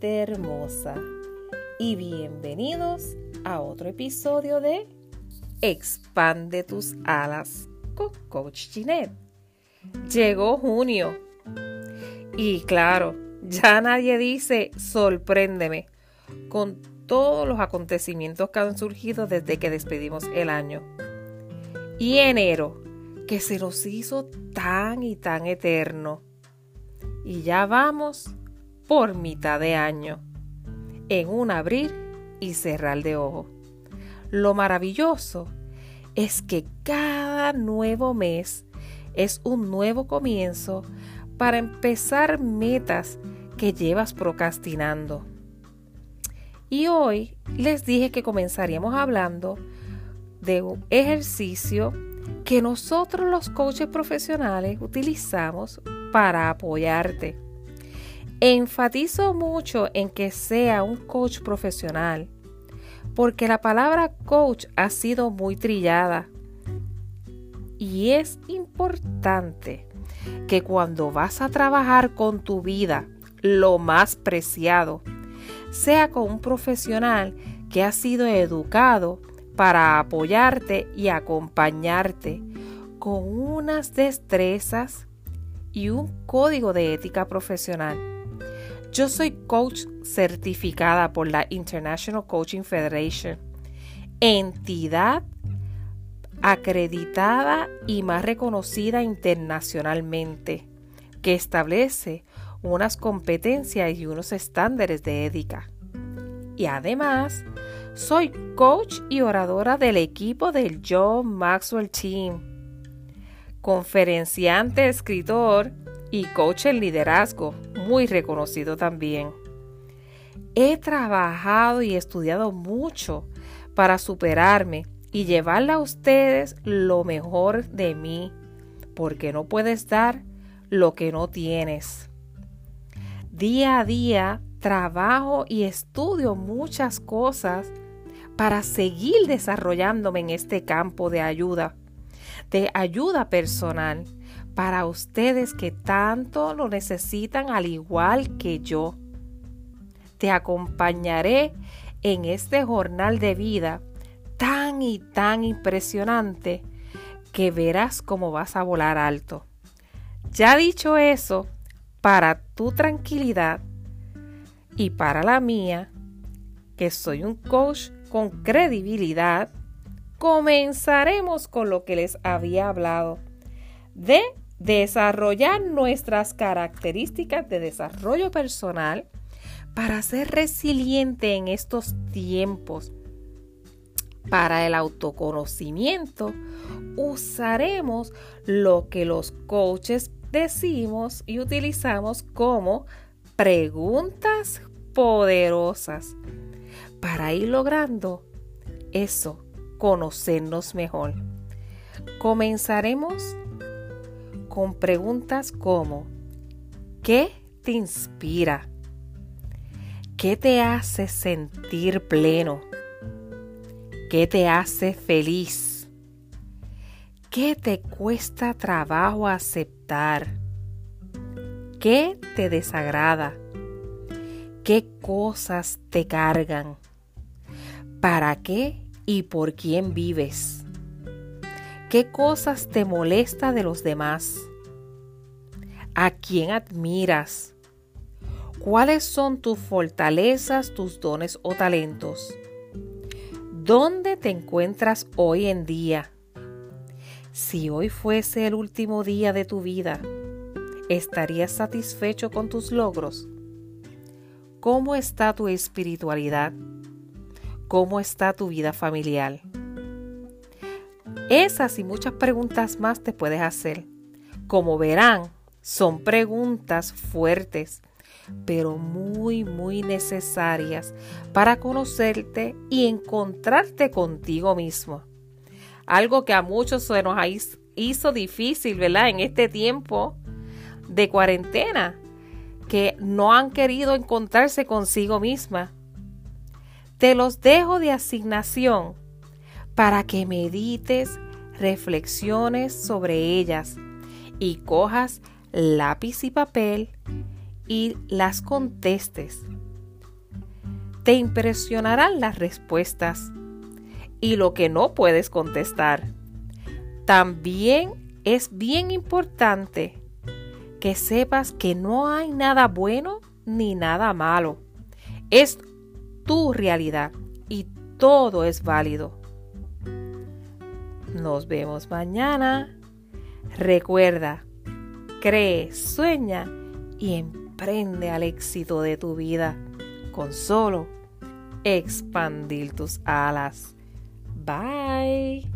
hermosa y bienvenidos a otro episodio de Expande tus alas con Coach Ginette. Llegó junio y claro, ya nadie dice sorpréndeme con todos los acontecimientos que han surgido desde que despedimos el año. Y enero, que se nos hizo tan y tan eterno. Y ya vamos por mitad de año, en un abrir y cerrar de ojo. Lo maravilloso es que cada nuevo mes es un nuevo comienzo para empezar metas que llevas procrastinando. Y hoy les dije que comenzaríamos hablando de un ejercicio que nosotros los coaches profesionales utilizamos para apoyarte. Enfatizo mucho en que sea un coach profesional, porque la palabra coach ha sido muy trillada. Y es importante que cuando vas a trabajar con tu vida, lo más preciado, sea con un profesional que ha sido educado para apoyarte y acompañarte con unas destrezas y un código de ética profesional yo soy coach certificada por la International Coaching Federation, entidad acreditada y más reconocida internacionalmente, que establece unas competencias y unos estándares de ética. Y además, soy coach y oradora del equipo del John Maxwell Team, conferenciante, escritor y coach en liderazgo muy reconocido también. He trabajado y estudiado mucho para superarme y llevarle a ustedes lo mejor de mí, porque no puedes dar lo que no tienes. Día a día trabajo y estudio muchas cosas para seguir desarrollándome en este campo de ayuda, de ayuda personal para ustedes que tanto lo necesitan al igual que yo. Te acompañaré en este jornal de vida tan y tan impresionante que verás cómo vas a volar alto. Ya dicho eso, para tu tranquilidad y para la mía, que soy un coach con credibilidad, comenzaremos con lo que les había hablado de desarrollar nuestras características de desarrollo personal para ser resiliente en estos tiempos. Para el autoconocimiento usaremos lo que los coaches decimos y utilizamos como preguntas poderosas para ir logrando eso, conocernos mejor. Comenzaremos con preguntas como ¿qué te inspira? ¿Qué te hace sentir pleno? ¿Qué te hace feliz? ¿Qué te cuesta trabajo aceptar? ¿Qué te desagrada? ¿Qué cosas te cargan? ¿Para qué y por quién vives? ¿Qué cosas te molesta de los demás? ¿A quién admiras? ¿Cuáles son tus fortalezas, tus dones o talentos? ¿Dónde te encuentras hoy en día? Si hoy fuese el último día de tu vida, ¿estarías satisfecho con tus logros? ¿Cómo está tu espiritualidad? ¿Cómo está tu vida familiar? Esas y muchas preguntas más te puedes hacer. Como verán, son preguntas fuertes, pero muy, muy necesarias para conocerte y encontrarte contigo mismo. Algo que a muchos se nos hizo difícil, ¿verdad? En este tiempo de cuarentena, que no han querido encontrarse consigo misma. Te los dejo de asignación para que medites, reflexiones sobre ellas y cojas lápiz y papel y las contestes. Te impresionarán las respuestas y lo que no puedes contestar. También es bien importante que sepas que no hay nada bueno ni nada malo. Es tu realidad y todo es válido. Nos vemos mañana. Recuerda, cree, sueña y emprende al éxito de tu vida con solo expandir tus alas. Bye.